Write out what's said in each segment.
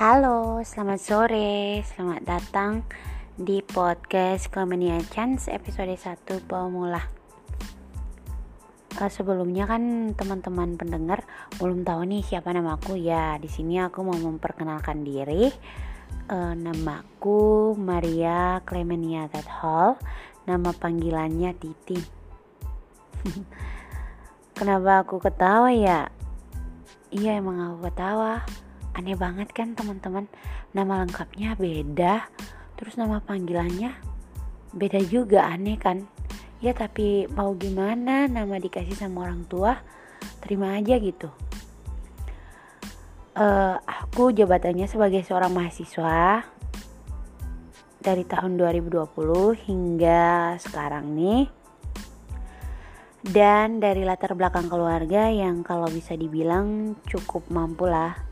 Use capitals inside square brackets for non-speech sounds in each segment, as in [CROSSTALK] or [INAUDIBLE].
Halo, selamat sore, selamat datang di podcast Komenia Chance episode 1 pemula. Uh, Sebelumnya kan teman-teman pendengar belum tahu nih siapa namaku ya Di sini aku mau memperkenalkan diri. Uh, Namaku Maria Clemenia Hall Nama panggilannya Titi. [LAUGHS] Kenapa aku ketawa ya? Iya emang aku ketawa aneh banget kan teman-teman? Nama lengkapnya beda terus nama panggilannya beda juga aneh kan? Ya tapi mau gimana nama dikasih sama orang tua? Terima aja gitu. Uh, aku jabatannya sebagai seorang mahasiswa dari tahun 2020 hingga sekarang nih. Dan dari latar belakang keluarga yang kalau bisa dibilang cukup mampu lah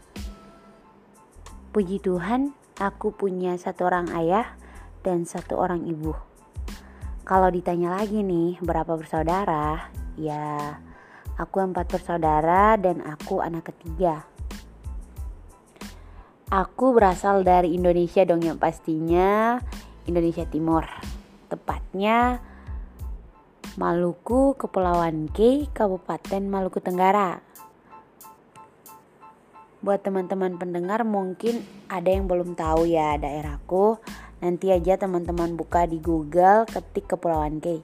Puji Tuhan, aku punya satu orang ayah dan satu orang ibu. Kalau ditanya lagi nih, berapa bersaudara? Ya, aku empat bersaudara dan aku anak ketiga. Aku berasal dari Indonesia dong yang pastinya Indonesia Timur. Tepatnya Maluku, Kepulauan K, Kabupaten Maluku Tenggara. Buat teman-teman pendengar mungkin ada yang belum tahu ya daerahku. Nanti aja teman-teman buka di Google ketik Kepulauan K.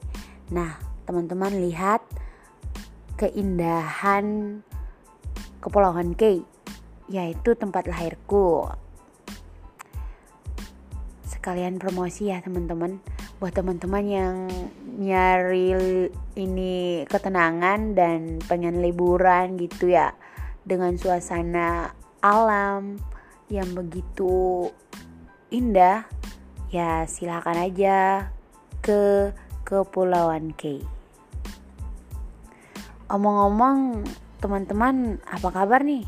Nah, teman-teman lihat keindahan Kepulauan K, yaitu tempat lahirku. Sekalian promosi ya teman-teman buat teman-teman yang nyari ini ketenangan dan pengen liburan gitu ya dengan suasana alam yang begitu indah, ya silakan aja ke Kepulauan K. Omong-omong, teman-teman, apa kabar nih?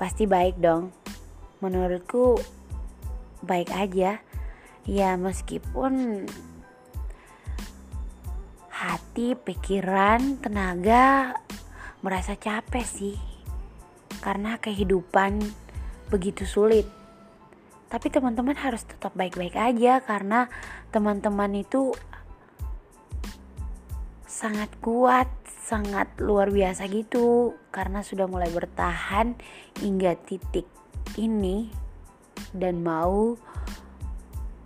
Pasti baik dong. Menurutku baik aja. Ya meskipun hati, pikiran, tenaga merasa capek sih. Karena kehidupan begitu sulit. Tapi teman-teman harus tetap baik-baik aja karena teman-teman itu sangat kuat, sangat luar biasa gitu karena sudah mulai bertahan hingga titik ini dan mau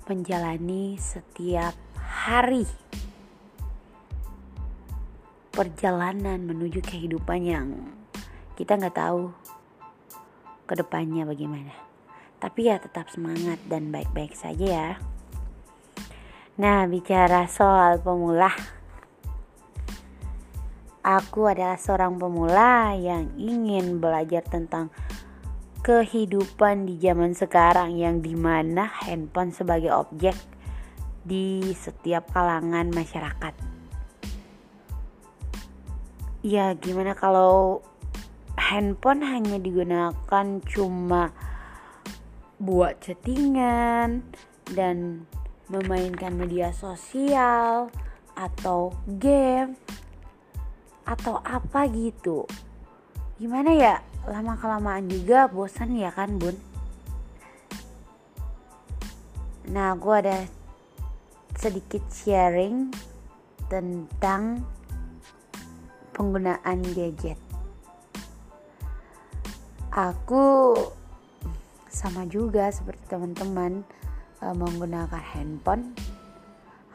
menjalani setiap hari perjalanan menuju kehidupan yang kita nggak tahu ke depannya bagaimana. Tapi ya tetap semangat dan baik-baik saja ya. Nah, bicara soal pemula. Aku adalah seorang pemula yang ingin belajar tentang kehidupan di zaman sekarang yang di mana handphone sebagai objek di setiap kalangan masyarakat ya gimana kalau handphone hanya digunakan cuma buat chattingan dan memainkan media sosial atau game atau apa gitu. Gimana ya? Lama kelamaan juga bosan ya kan bun? Nah gue ada sedikit sharing tentang penggunaan gadget. Aku sama juga seperti teman-teman uh, menggunakan handphone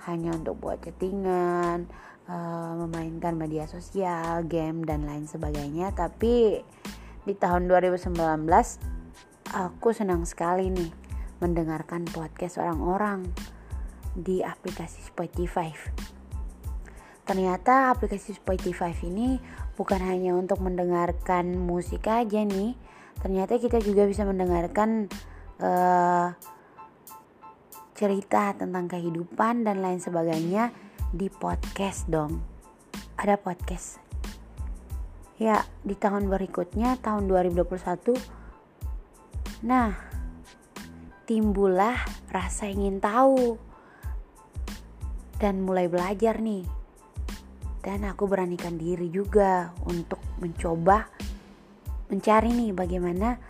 hanya untuk buat chattingan, uh, memainkan media sosial, game dan lain sebagainya. Tapi di tahun 2019 aku senang sekali nih mendengarkan podcast orang-orang di aplikasi Spotify ternyata aplikasi Spotify ini bukan hanya untuk mendengarkan musik aja nih. Ternyata kita juga bisa mendengarkan uh, cerita tentang kehidupan dan lain sebagainya di podcast dong. Ada podcast. Ya di tahun berikutnya tahun 2021 nah timbullah rasa ingin tahu dan mulai belajar nih dan aku beranikan diri juga untuk mencoba mencari nih bagaimana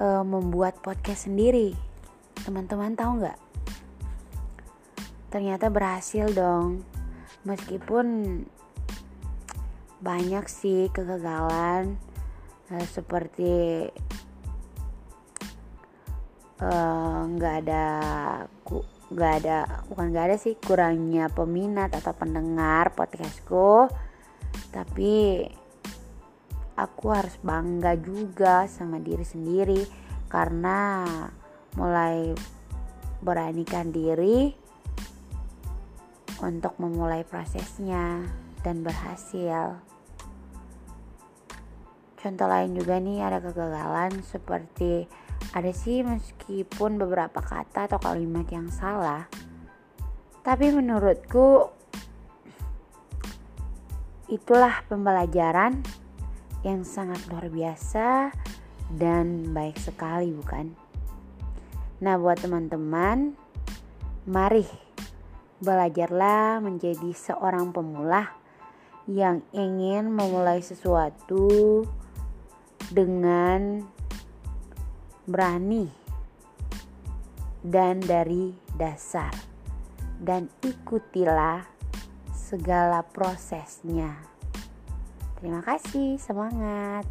uh, membuat podcast sendiri. Teman-teman tahu nggak? Ternyata berhasil dong. Meskipun banyak sih kegagalan uh, seperti nggak uh, ada nggak ada bukan nggak ada sih kurangnya peminat atau pendengar podcastku tapi aku harus bangga juga sama diri sendiri karena mulai beranikan diri untuk memulai prosesnya dan berhasil. Contoh lain juga nih ada kegagalan seperti ada sih meskipun beberapa kata atau kalimat yang salah tapi menurutku itulah pembelajaran yang sangat luar biasa dan baik sekali bukan? Nah buat teman-teman mari belajarlah menjadi seorang pemula yang ingin memulai sesuatu dengan berani dan dari dasar dan ikutilah segala prosesnya. Terima kasih, semangat.